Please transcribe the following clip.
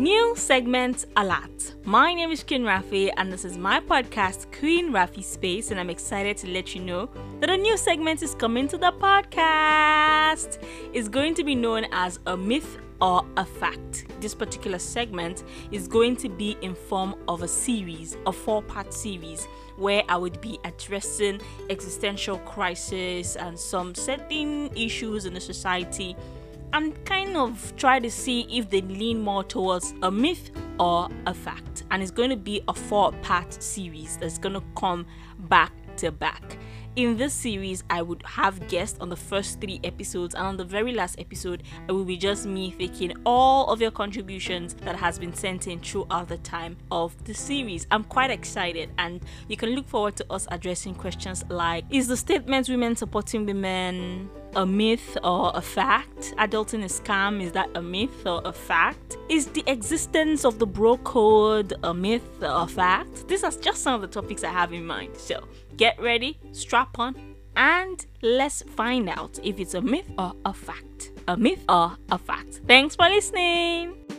New segment alert. My name is Queen Rafi, and this is my podcast, Queen Rafi Space, and I'm excited to let you know that a new segment is coming to the podcast. It's going to be known as a myth or a fact. This particular segment is going to be in form of a series, a four-part series where I would be addressing existential crisis and some certain issues in the society and kind of try to see if they lean more towards a myth or a fact. And it's going to be a four part series that's going to come back to back. In this series, I would have guests on the first three episodes, and on the very last episode, it will be just me taking all of your contributions that has been sent in throughout the time of the series. I'm quite excited, and you can look forward to us addressing questions like Is the statement women supporting women a myth or a fact? Adulting is scam, is that a myth or a fact? Is the existence of the bro code a myth or a fact? These are just some of the topics I have in mind. So get ready, strap on, and let's find out if it's a myth or a fact. A myth or a fact. Thanks for listening.